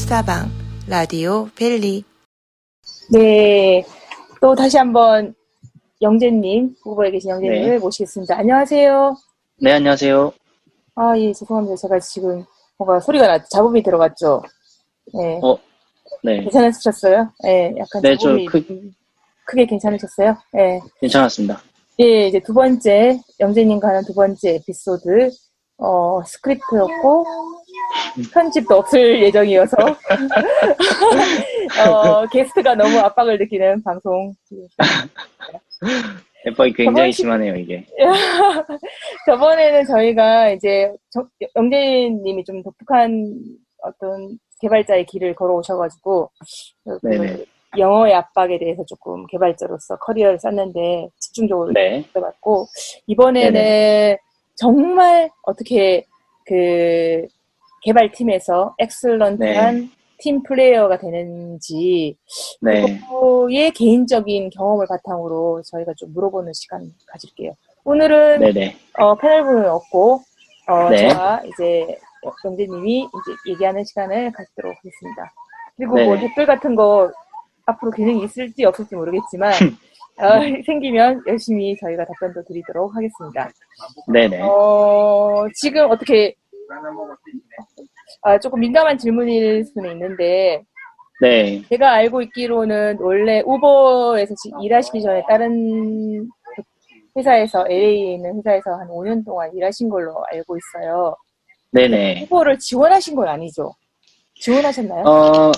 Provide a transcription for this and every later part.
수다방 라디오 벨리 네, 또 다시 한번 영재님 후보에 계신 영재님을 네. 모시겠습니다. 안녕하세요. 네, 안녕하세요. 아, 예, 죄송합니다. 제가 지금 뭔가 소리가 났, 잡음이 들어갔죠. 네, 어, 네, 괜찮으셨어요? 네, 약간 네, 저 잡음이 크- 크게 괜찮으셨어요? 네. 괜찮았습니다. 예, 이제 두 번째, 영재님과 하는 두 번째 에피소드, 어, 스크립트였고, 편집도 없을 예정이어서, 어, 게스트가 너무 압박을 느끼는 방송. 앱박이 굉장히 저번 시- 심하네요, 이게. 저번에는 저희가 이제, 저- 영재님이 좀 독특한 어떤 개발자의 길을 걸어오셔가지고, 그 네네. 영어의 압박에 대해서 조금 개발자로서 커리어를 쌓는데 집중적으로 네, 들어갔고 이번에는 정말 어떻게 그 개발팀에서 엑셀런트한 팀 플레이어가 되는지 네, 그거의 개인적인 경험을 바탕으로 저희가 좀 물어보는 시간 가질게요. 오늘은 네네. 어, 패널 분은 없고 어, 네. 제가 이제 영재님이 이제 얘기하는 시간을 갖도록 하겠습니다. 그리고 뭐 네. 댓글 같은 거 앞으로 기능이 있을지 없을지 모르겠지만 어, 생기면 열심히 저희가 답변도 드리도록 하겠습니다. 네네. 어, 지금 어떻게 아, 조금 민감한 질문일 수는 있는데 네, 제가 알고 있기로는 원래 우버에서 일하시기 전에 다른 회사에서 LA에 있는 회사에서 한 5년 동안 일하신 걸로 알고 있어요. 네네. 후보를 지원하신 건 아니죠? 지원하셨나요? 어,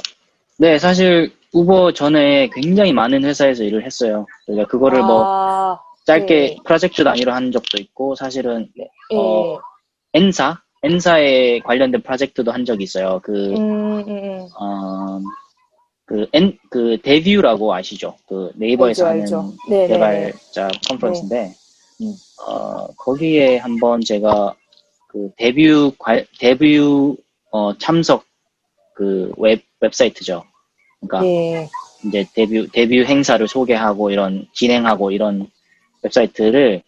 네, 사실 우버 전에 굉장히 많은 회사에서 일을 했어요. 그러니까 그거를 뭐 아, 짧게 네. 프로젝트 단위로 한 적도 있고, 사실은 예. 어, N사, N사에 관련된 프로젝트도 한 적이 있어요. 그, 음, 음, 음. 어, 그그 데뷰라고 아시죠? 그 네이버에서 하는 알죠. 네네. 개발자 컨퍼런스인데, 음. 어, 거기에 한번 제가 그 데뷰, 관- 데뷰, 어, 참석 그 웹, 웹사이트죠. 그러니까 예. 이제 데뷰, 데뷰 행사를 소개하고 이런, 진행하고 이런 웹사이트를,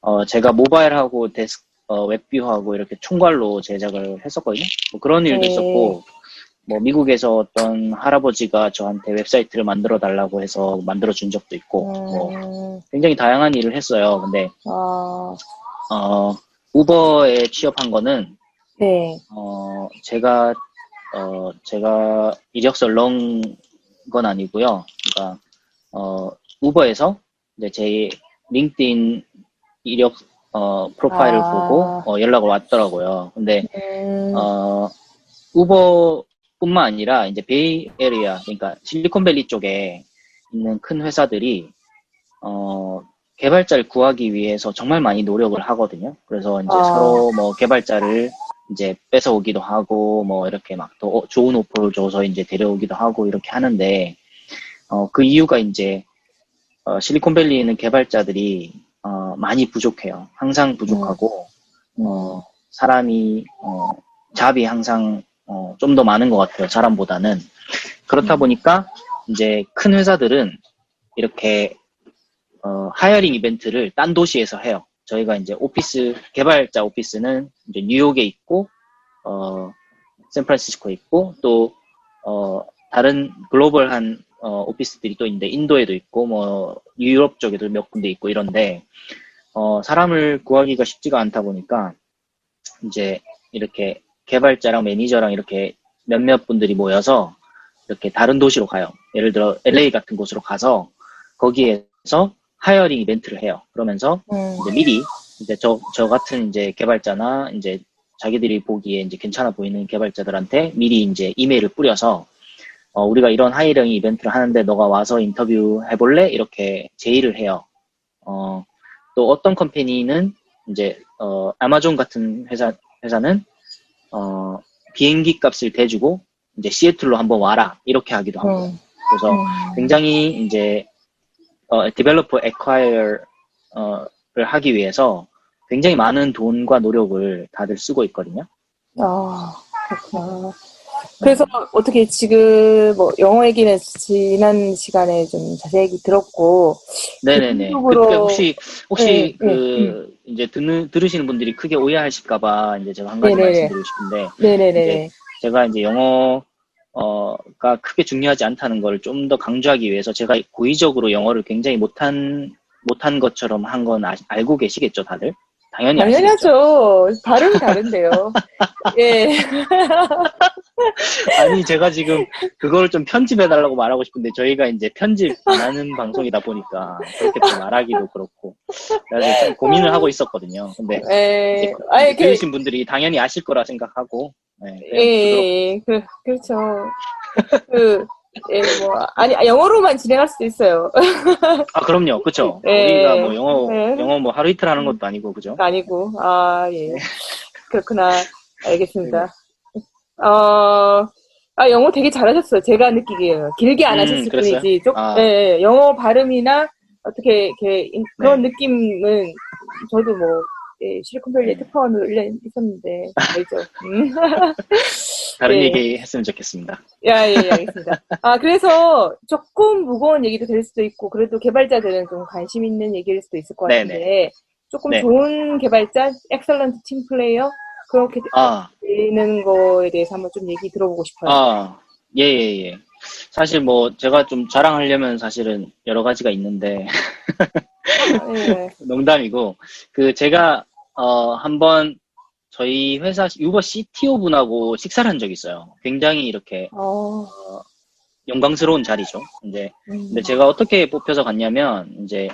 어, 제가 모바일하고 데스, 어, web view하고 이렇게 총괄로 제작을 했었거든요. 뭐 그런 일도 네. 있었고, 뭐 미국에서 어떤 할아버지가 저한테 웹사이트를 만들어 달라고 해서 만들어 준 적도 있고, 뭐 음, 굉장히 다양한 일을 했어요. 근데 아, 어, 우버에 취업한 거는 네. 어, 제가 어, 제가 이력서 넣은 건 아니고요. 그러니까 어, 우버에서 이제 제 링크드인 이력 어, 프로파일을 아. 보고 어, 연락을 왔더라고요. 근데 음, 어, 우버뿐만 아니라 이제 Bay Area, 그러니까 실리콘밸리 쪽에 있는 큰 회사들이 어, 개발자를 구하기 위해서 정말 많이 노력을 하거든요. 그래서 이제 아. 서로 뭐 개발자를 이제 뺏어오기도 하고 뭐 이렇게 막 더 좋은 오퍼를 줘서 이제 데려오기도 하고 이렇게 하는데 어, 그 이유가 이제 어, 실리콘밸리에 있는 개발자들이 어, 많이 부족해요. 항상 부족하고 어, 사람이 어, job이 항상 어, 좀 더 많은 것 같아요. 사람보다는 그렇다 음. 보니까 이제 큰 회사들은 이렇게 어, hiring 이벤트를 딴 도시에서 해요. 저희가 이제 오피스 개발자 오피스는 이제 뉴욕에 있고 어, 샌프란시스코에 있고 또 어, 다른 글로벌한 어, 오피스들이 또 있는데 인도에도 있고 뭐 유럽 쪽에도 몇 군데 있고 이런데 어, 사람을 구하기가 쉽지가 않다 보니까 이제 이렇게 개발자랑 매니저랑 이렇게 몇몇 분들이 모여서 이렇게 다른 도시로 가요. 예를 들어 LA 같은 곳으로 가서 거기에서 hiring 이벤트를 해요. 그러면서 음, 이제 미리 이제 저, 저 같은 이제 개발자나 이제 자기들이 보기에 이제 괜찮아 보이는 개발자들한테 미리 이제 이메일을 뿌려서 어, 우리가 이런 hiring 이벤트를 하는데 너가 와서 인터뷰 해볼래? 이렇게 제의를 해요. 어, 또 어떤 company는 이제 어, 아마존 같은 회사 회사는 어, 비행기 값을 대주고 이제 시애틀로 한번 와라 이렇게 하기도 하고 음, 그래서 음. 굉장히 이제 어, developer acquire를 하기 위해서 굉장히 많은 돈과 노력을 다들 쓰고 있거든요. 아, 그렇구나. 그래서 어떻게 지금 뭐 영어 얘기는 지난 시간에 좀 자세히 들었고 네네네. 그때 혹시 혹시 네, 그 이제 듣는 들으시는 분들이 크게 오해하실까봐 이제 제가 한 가지 네네네. 말씀드리고 싶은데 네네네. 이제 제가 이제 영어가 크게 중요하지 않다는 걸 좀 더 강조하기 위해서 제가 고의적으로 영어를 굉장히 못한 못한 것처럼 한 건 알고 계시겠죠, 다들? 당연히? 당연하죠. 발음이 다른데요. 예. 아니 제가 지금 그걸 좀 편집해달라고 말하고 싶은데 저희가 이제 편집 안 하는 방송이다 보니까 그렇게 또 말하기도 그렇고 그래서 좀 고민을 하고 있었거든요. 근데 예. 이제 아니, 그, 들으신 분들이 당연히 아실 거라 생각하고 네, 예, 예, 예. 그, 그렇죠. 그, 예, 뭐, 아니, 영어로만 진행할 수도 있어요. 아 그럼요, 그렇죠. 네. 우리가 뭐 영어 네. 영어 뭐 하루 이틀 하는 것도 아니고 그죠? 아니고, 아, 예. 그렇구나. 알겠습니다. 네. 어, 아, 영어 되게 잘하셨어요. 제가 느끼기에는. 길게 안 음, 하셨을 그랬어요? 뿐이지. 좀, 아. 예, 예. 영어 발음이나 어떻게, 이렇게, 인- 그런 네. 느낌은 저도 뭐, 예, 실리콘밸리에 특파원으로 1년 있었는데, 알죠. 음. 다른 예. 얘기 했으면 좋겠습니다. 야, 예, 예, 알겠습니다. 아, 그래서 조금 무거운 얘기도 될 수도 있고, 그래도 개발자들은 좀 관심 있는 얘기일 수도 있을 것 네네. 같은데, 조금 네. 좋은 개발자, excellent team player, 그렇게 아, 되는 거에 대해서 한번 좀 얘기 들어보고 싶어요. 아, 예, 예, 예. 사실 뭐 제가 좀 자랑하려면 사실은 여러 가지가 있는데 예. 농담이고 그 제가 어 한번 저희 회사 유버 CTO 분하고 식사를 한 적이 있어요. 굉장히 이렇게 어, 영광스러운 자리죠. 이제 음. 근데 제가 어떻게 뽑혀서 갔냐면 이제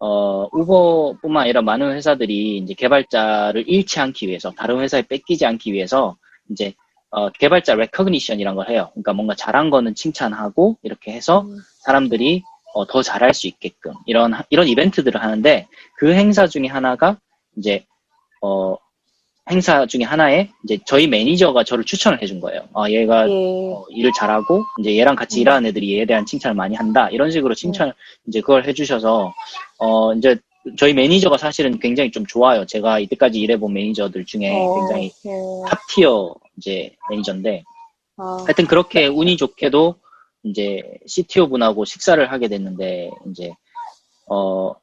어 우버뿐만 아니라 많은 회사들이 이제 개발자를 잃지 않기 위해서 다른 회사에 뺏기지 않기 위해서 이제 어 개발자 레커그니션이란 걸 해요. 그러니까 뭔가 잘한 거는 칭찬하고 이렇게 해서 음. 사람들이 어, 더 잘할 수 있게끔 이런 이런 이벤트들을 하는데 그 행사 중에 하나가 이제 어 행사 중에 하나에 이제 저희 매니저가 저를 추천을 해준 거예요. 아 얘가 예. 어, 일을 잘하고 이제 얘랑 같이 음. 일하는 애들이 얘에 대한 칭찬을 많이 한다 이런 식으로 칭찬 이제 그걸 해주셔서 어 이제 저희 매니저가 사실은 굉장히 좀 좋아요. 제가 이때까지 일해본 매니저들 중에 어, 굉장히 어, top tier 이제 매니저인데 아, 하여튼 그렇게 운이 좋게도 이제 CTO 분하고 식사를 하게 됐는데 이제 어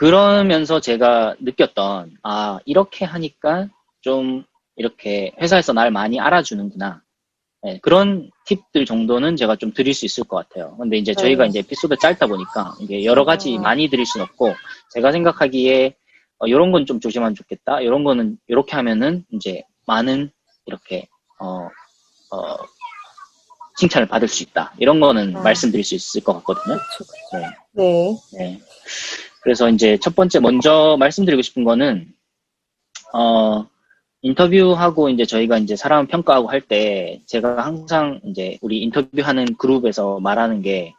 그러면서 제가 느꼈던 아 이렇게 하니까 좀 이렇게 회사에서 날 많이 알아주는구나 네, 그런 팁들 정도는 제가 좀 드릴 수 있을 것 같아요. 근데 이제 저희가 네. 이제 에피소드 짧다 보니까 이게 여러 가지 아. 많이 드릴 순 없고 제가 생각하기에 어, 이런 건 좀 조심하면 좋겠다. 이런 거는 이렇게 하면은 이제 많은 이렇게 어, 어, 칭찬을 받을 수 있다. 이런 거는 아. 말씀드릴 수 있을 것 같거든요. 그렇죠. 네. 네. 네. 그래서 이제 첫 번째 먼저 말씀드리고 싶은 거는 어 인터뷰하고 이제 저희가 이제 사람 평가하고 할 때 제가 항상 이제 우리 인터뷰하는 그룹에서 말하는 게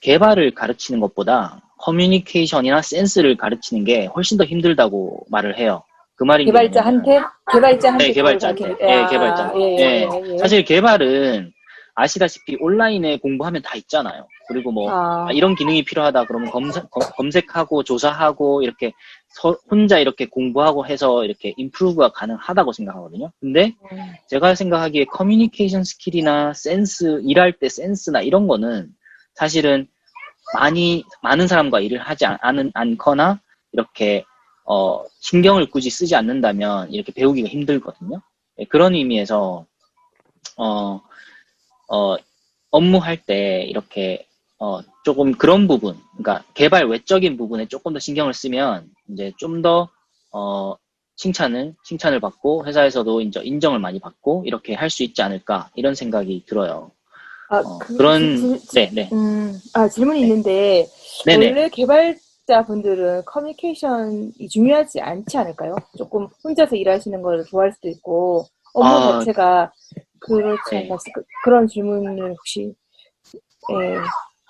개발을 가르치는 것보다 커뮤니케이션이나 센스를 가르치는 게 훨씬 더 힘들다고 말을 해요. 그 말이 뭐냐면 개발자한테? 개발자한테? 네, 개발자한테. 예, 아, 개발자. 예, 예, 예. 예, 예. 사실 개발은 아시다시피 온라인에 공부하면 다 있잖아요. 그리고 뭐 아, 아, 이런 기능이 필요하다 그러면 검색, 검색하고 조사하고 이렇게 서- 혼자 이렇게 공부하고 해서 이렇게 improve가 가능하다고 생각하거든요. 근데 음, 제가 생각하기에 커뮤니케이션 스킬이나 센스, 일할 때 센스나 이런 거는 사실은 많이, 많은 사람과 일을 하지 않, 않- 않거나 이렇게, 어, 신경을 굳이 쓰지 않는다면 이렇게 배우기가 힘들거든요. 예, 그런 의미에서, 어, 어, 업무할 때 이렇게, 어, 조금 그런 부분, 그러니까 개발 외적인 부분에 조금 더 신경을 쓰면 이제 좀 더, 어, 칭찬을, 칭찬을 받고 회사에서도 이제 인정을 많이 받고 이렇게 할 수 있지 않을까 이런 생각이 들어요. 아, 어, 그, 질- 네, 네. 음, 아, 질문이 있는데, 네네. 원래 개발자분들은 커뮤니케이션이 중요하지 않지 않을까요? 조금 혼자서 일하시는 걸 좋아할 수도 있고, 업무 아, 자체가 그렇지 네. 않나, 그, 그런 질문을 혹시, 예,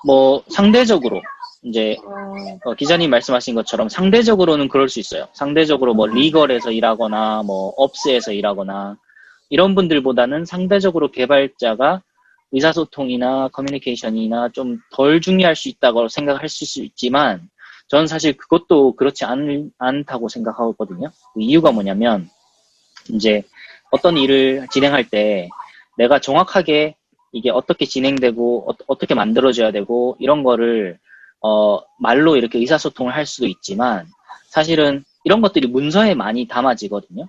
뭐, 상대적으로, 이제, 어, 어, 기자님 말씀하신 것처럼 상대적으로는 그럴 수 있어요. 상대적으로 뭐, 리걸에서 일하거나, 뭐, 업스에서 일하거나, 이런 분들보다는 상대적으로 개발자가 의사소통이나 커뮤니케이션이나 좀 덜 중요할 수 있다고 생각할 수 있지만, 저는 사실 그것도 그렇지 않, 않다고 생각하거든요. 그 이유가 뭐냐면, 이제 어떤 일을 진행할 때 내가 정확하게 이게 어떻게 진행되고 어, 떻게 만들어져야 되고 이런 거를 어, 말로 이렇게 의사소통을 할 수도 있지만 사실은 이런 것들이 문서에 많이 담아지거든요.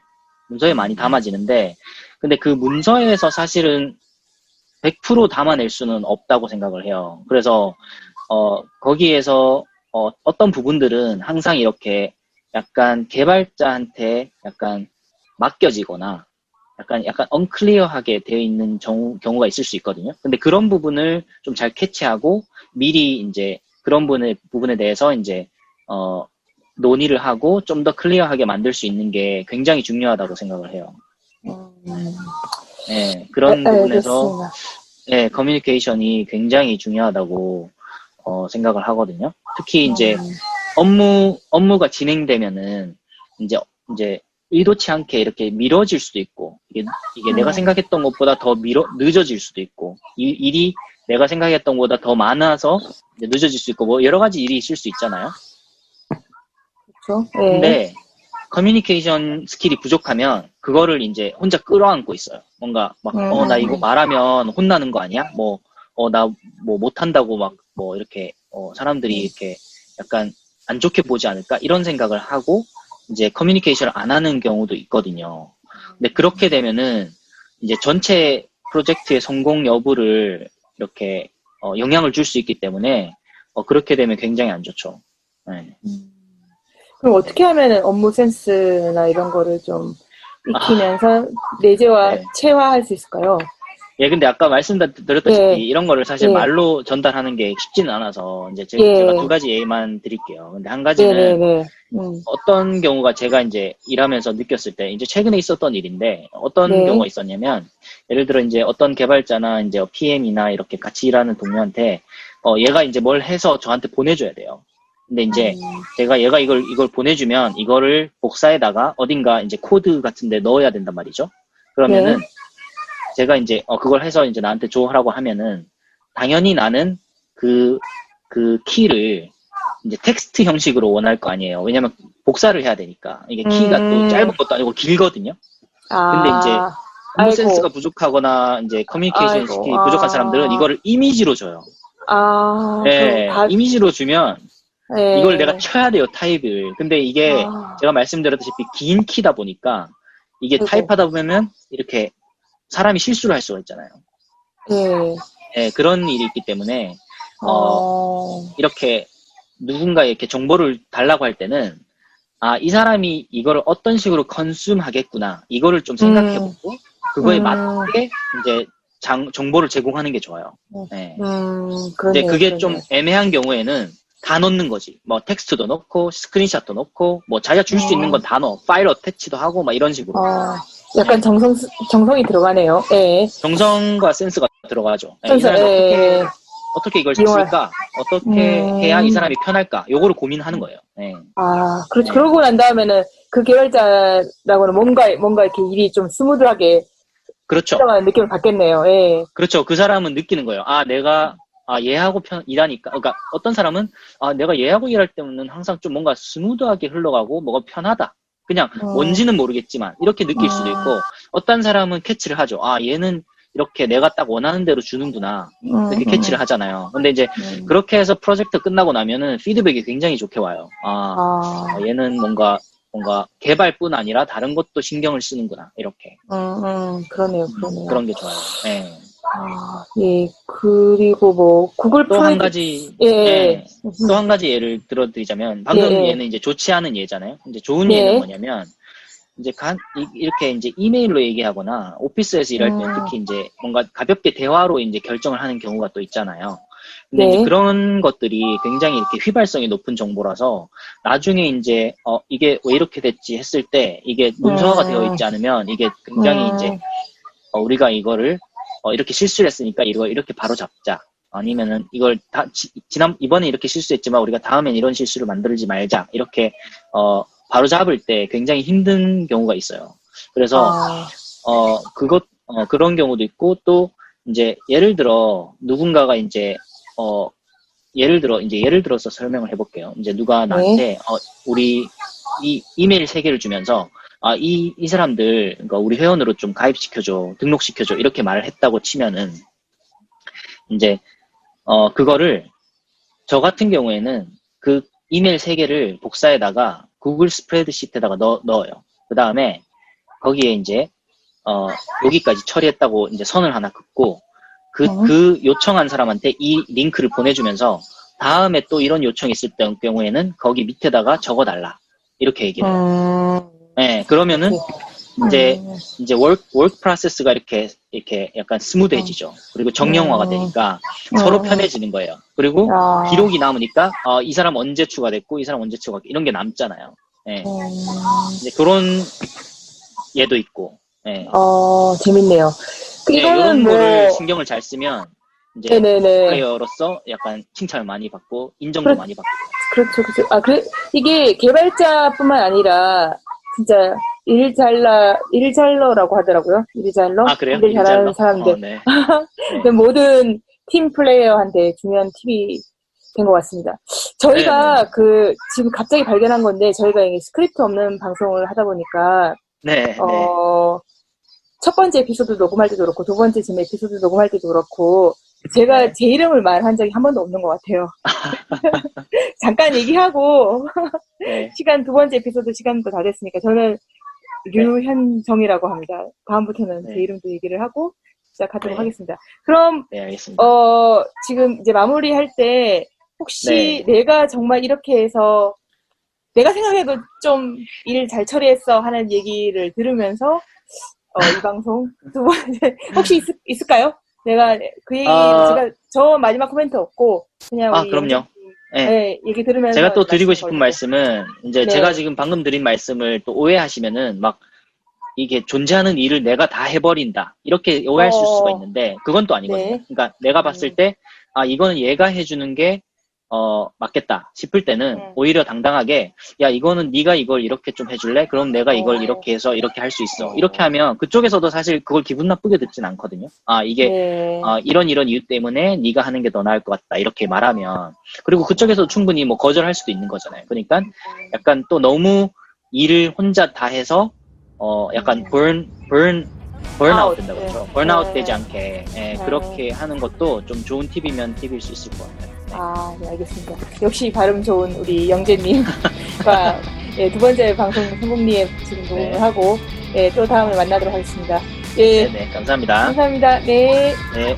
문서에 많이 담아지는데 근데 그 문서에서 사실은 100% 담아낼 수는 없다고 생각을 해요. 그래서 어 거기에서 어, 어떤 부분들은 항상 이렇게 약간 개발자한테 약간 맡겨지거나 약간 약간 언클리어하게 되어 있는 경우, 경우 가 있을 수 있거든요. 근데 그런 부분을 좀 잘 캐치하고 미리 이제 그런 부분에, 부분에 대해서 이제 어, 논의를 하고 좀 더 클리어하게 만들 수 있는 게 굉장히 중요하다고 생각을 해요. 음, 네, 그런 네, 부분에서. 네, 커뮤니케이션이 굉장히 중요하다고 어, 생각을 하거든요. 특히 이제 음, 업무 업무가 진행되면은 이제 이제 의도치 않게 이렇게 미뤄질 수도 있고 이게 이게 음. 내가 생각했던 것보다 더 미뤄 늦어질 수도 있고 이 일이 내가 생각했던 것보다 더 많아서 늦어질 수 있고 뭐 여러 가지 일이 있을 수 있잖아요. 그렇죠. 예. 근데 커뮤니케이션 스킬이 부족하면 그거를 이제 혼자 끌어안고 있어요. 뭔가 막 음. 어나 이거 말하면 혼나는 거 아니야? 뭐 어 나 뭐 못한다고 막 뭐 이렇게 어 사람들이 이렇게 약간 안 좋게 보지 않을까 이런 생각을 하고 이제 커뮤니케이션을 안 하는 경우도 있거든요. 근데 그렇게 되면은 이제 전체 프로젝트의 성공 여부를 이렇게 어, 영향을 줄 수 있기 때문에 어, 그렇게 되면 굉장히 안 좋죠. 네. 그럼 어떻게 하면 업무 센스나 이런 거를 좀 익히면서 내재화, 아. 네. 체화할 수 있을까요? 예, 근데 아까 말씀드렸다시피 예. 이런 거를 사실 예. 말로 전달하는 게 쉽지는 않아서 이제 제, 예. 가두 가지 예만 드릴게요. 근데 한 가지는 네네네. 음. 어떤 경우가 제가 이제 일하면서 느꼈을 때 이제 최근에 있었던 일인데 어떤 네. 경우가 있었냐면 예를 들어 이제 어떤 개발자나 이제 PM이나 이렇게 같이 일하는 동료한테 어 얘가 이제 뭘 해서 저한테 보내줘야 돼요. 근데 이제 음. 제가 얘가 이걸 이걸 보내주면 이거를 복사해다가 어딘가 이제 코드 같은데 넣어야 된단 말이죠. 그러면은 네. 제가 이제 어 그걸 해서 이제 나한테 줘라고 하면은 당연히 나는 그 그 키를 이제 텍스트 형식으로 원할 거 아니에요. 왜냐면 복사를 해야 되니까 이게 키가 음. 또 짧은 것도 아니고 길거든요. 아. 근데 이제 아이고. 센스가 부족하거나 이제 커뮤니케이션 아이고. 스킬이 부족한 아. 사람들은 이거를 이미지로 줘요. 아. 네, 다- 이미지로 주면 예. 이걸 내가 쳐야 돼요 타입을. 근데 이게 아. 제가 말씀드렸다시피 긴 키다 보니까 이게 아이고. 타입하다 보면 이렇게 사람이 실수를 할 수가 있잖아요. 예. 네, 그런 일이 있기 때문에 어, 어. 이렇게 누군가 이렇게 정보를 달라고 할 때는 아, 이 사람이 이거를 어떤 식으로 컨슘 하겠구나. 이거를 좀 생각해보고 그거에 음. 맞게 이제 장, 정보를 제공하는 게 좋아요. 네. 음, 근데 그러네요. 그게 좀 그러네요. 애매한 경우에는 다 넣는 거지. 뭐 텍스트도 넣고 스크린샷도 넣고 뭐 자기가 줄수 어. 있는 건 다 넣어. 파일 어태치도 하고 막 이런 식으로. 어, 약간 정성, 정성이 들어가네요. 예. 정성과 센스가 들어가죠. 네, 이 센스, 사람이 예. 어떻게 어떻게 이걸 이용할- 쓸까? 어떻게 음. 해야 이 사람이 편할까? 요거를 고민하는 거예요. 네. 아, 그렇죠. 그러고 난 다음에는 그 개발자라고는 뭔가, 뭔가 이렇게 일이 좀 스무드하게 그렇죠. 흘러가는 느낌을 받겠네요. 예. 그렇죠. 그 사람은 느끼는 거예요. 아, 내가, 아, 얘하고 편, 일하니까. 그러니까 어떤 사람은, 아, 내가 얘하고 일할 때는 항상 좀 뭔가 스무드하게 흘러가고 뭐가 편하다. 그냥 음. 뭔지는 모르겠지만 이렇게 느낄 수도 음. 있고 어떤 사람은 캐치를 하죠. 아, 얘는 이렇게 내가 딱 원하는 대로 주는구나. 이렇게 음, 캐치를 하잖아요. 근데 이제 음. 그렇게 해서 프로젝트 끝나고 나면은 피드백이 굉장히 좋게 와요. 아, 아, 아, 얘는 뭔가, 뭔가 개발뿐 아니라 다른 것도 신경을 쓰는구나. 이렇게. 음, 음, 그러네요, 그러네요. 그런 게 좋아요. 네. 아, 예. 그리고 뭐, 구글 또 한 가지, 예, 네. 예. 또 한 가지 예를 들어드리자면 방금 예, 예. 얘는 이제 좋지 않은 예잖아요. 이제 좋은 예. 예는 뭐냐면 이제 간, 이- 이렇게 이제 이메일로 얘기하거나 오피스에서 일할 때 음. 특히 이제 뭔가 가볍게 대화로 이제 결정을 하는 경우가 또 있잖아요. 근데 네. 이제 그런 것들이 굉장히 이렇게 휘발성이 높은 정보라서 나중에 이제 어 이게 왜 이렇게 됐지 했을 때 이게 문서화가 음. 되어 있지 않으면 이게 굉장히 음. 이제 어, 우리가 이거를 어, 이렇게 실수를 했으니까 이거 이렇게 바로 잡자. 아니면은 이걸 다 지, 난 이번에 이렇게 실수했지만 우리가 다음엔 이런 실수를 만들지 말자. 이렇게 어 바로 잡을 때 굉장히 힘든 경우가 있어요. 그래서 아, 어 그것 어 그런 경우도 있고 또 이제 예를 들어 누군가가 이제 어 예를 들어 이제 예를 들어서 설명을 해볼게요. 이제 누가 나한테 어 우리 이 이메일 세 개를 주면서 아 이 이 사람들 그러니까 우리 회원으로 좀 가입시켜줘 등록시켜줘 이렇게 말을 했다고 치면은 이제 어 그거를 저 같은 경우에는 그 이메일 세 개를 복사해다가 구글 스프레드시트에다가 넣, 넣어요. 그 다음에 거기에 이제 어 여기까지 처리했다고 이제 선을 하나 긋고 그, 어. 그 요청한 사람한테 이 링크를 보내주면서 다음에 또 이런 요청이 있을 때- 경우에는 거기 밑에다가 적어달라. 이렇게 얘기를 해요. 음, 네, 그러면은 이제, 음, 이제 work, work process가 이렇게, 이렇게 약간 smooth해지죠. 그리고 정형화가 음. 되니까 서로 음. 편해지는 거예요. 그리고 아, 기록이 남으니까, 어, 이 사람 언제 추가됐고, 이 사람 언제 추가됐고, 이런 게 남잖아요. 예. 음, 이제 그런 예도 있고, 예. 어, 재밌네요. 그 예, 이거는 이런 뭐, 거를 신경을 잘 쓰면, 이제. 플레이어로서 약간 칭찬을 많이 받고, 인정도 그렇- 많이 받고. 그렇죠, 그렇죠. 아, 그래, 이게 개발자뿐만 아니라, 진짜, 일 잘라, 일 잘러라고 하더라고요. 일 잘러? 아, 그래요? 일 잘하는 인절러? 사람들. 어, 네. 그 모든 team player한테 중요한 팁이 된 것 같습니다. 저희가 네, 네. 그, 지금 갑자기 발견한 건데, 저희가 이게 스크립트 없는 방송을 하다 보니까, 네, 네. 어, 첫 번째 에피소드 녹음할 때도 그렇고, 두 번째 지금 에피소드 녹음할 때도 그렇고, 제가 네. 제 이름을 말한 적이 한 번도 없는 것 같아요. 잠깐 얘기하고, 네. 시간, 두 번째 에피소드 시간도 다 됐으니까, 저는 류현정이라고 합니다. 다음부터는 네. 제 이름도 얘기를 하고, 시작하도록 네. 하겠습니다. 그럼, 네. 어, 지금 이제 마무리할 때, 혹시 네. 내가 정말 이렇게 해서, 내가 생각해도 좀 일 잘 처리했어 하는 얘기를 들으면서, 어, 이 방송 두 번째, 혹시 있, 있을까요? 내가 그 얘기, 어. 제가 저 마지막 코멘트 없고, 그냥 아, 그럼요. 네. 네, 얘기 들으면서. 제가 또 드리고 싶은 걸게요. 말씀은 이제 네. 제가 지금 방금 드린 말씀을 또 오해하시면은 막 이게 존재하는 일을 내가 다 해버린다 이렇게 오해하실 어. 수가 있는데 그건 또 아니거든요. 네. 그러니까 내가 봤을 음. 때아 이거는 얘가 해주는 게 어, 맞겠다 싶을 때는 음. 오히려 당당하게 야 이거는 네가 이걸 이렇게 좀 해줄래? 그럼 내가 이걸 어. 이렇게 해서 이렇게 할 수 있어. 이렇게 하면 그쪽에서도 사실 그걸 기분 나쁘게 듣진 않거든요. 아 이게 네. 어, 이런 이런 이유 때문에 네가 하는 게 더 나을 것 같다 이렇게 말하면 그리고 그쪽에서 충분히 뭐 거절할 수도 있는 거잖아요. 그러니까 약간 또 너무 일을 혼자 다 해서 어 약간 음. burn burn burnout 아웃, 된다고 네. 그러죠. burnout 네. 되지 않게 예, 네. 그렇게 하는 것도 좀 좋은 팁이면 팁일 수 있을 것 같아요. 네. 아, 네, 알겠습니다. 역시 발음 좋은 우리 영재님과 예, 두 번째 방송 성공리에 지금 녹음을 네. 하고 예, 또 다음에 만나도록 하겠습니다. 예, 네, 네, 감사합니다. 감사합니다. 네. 네.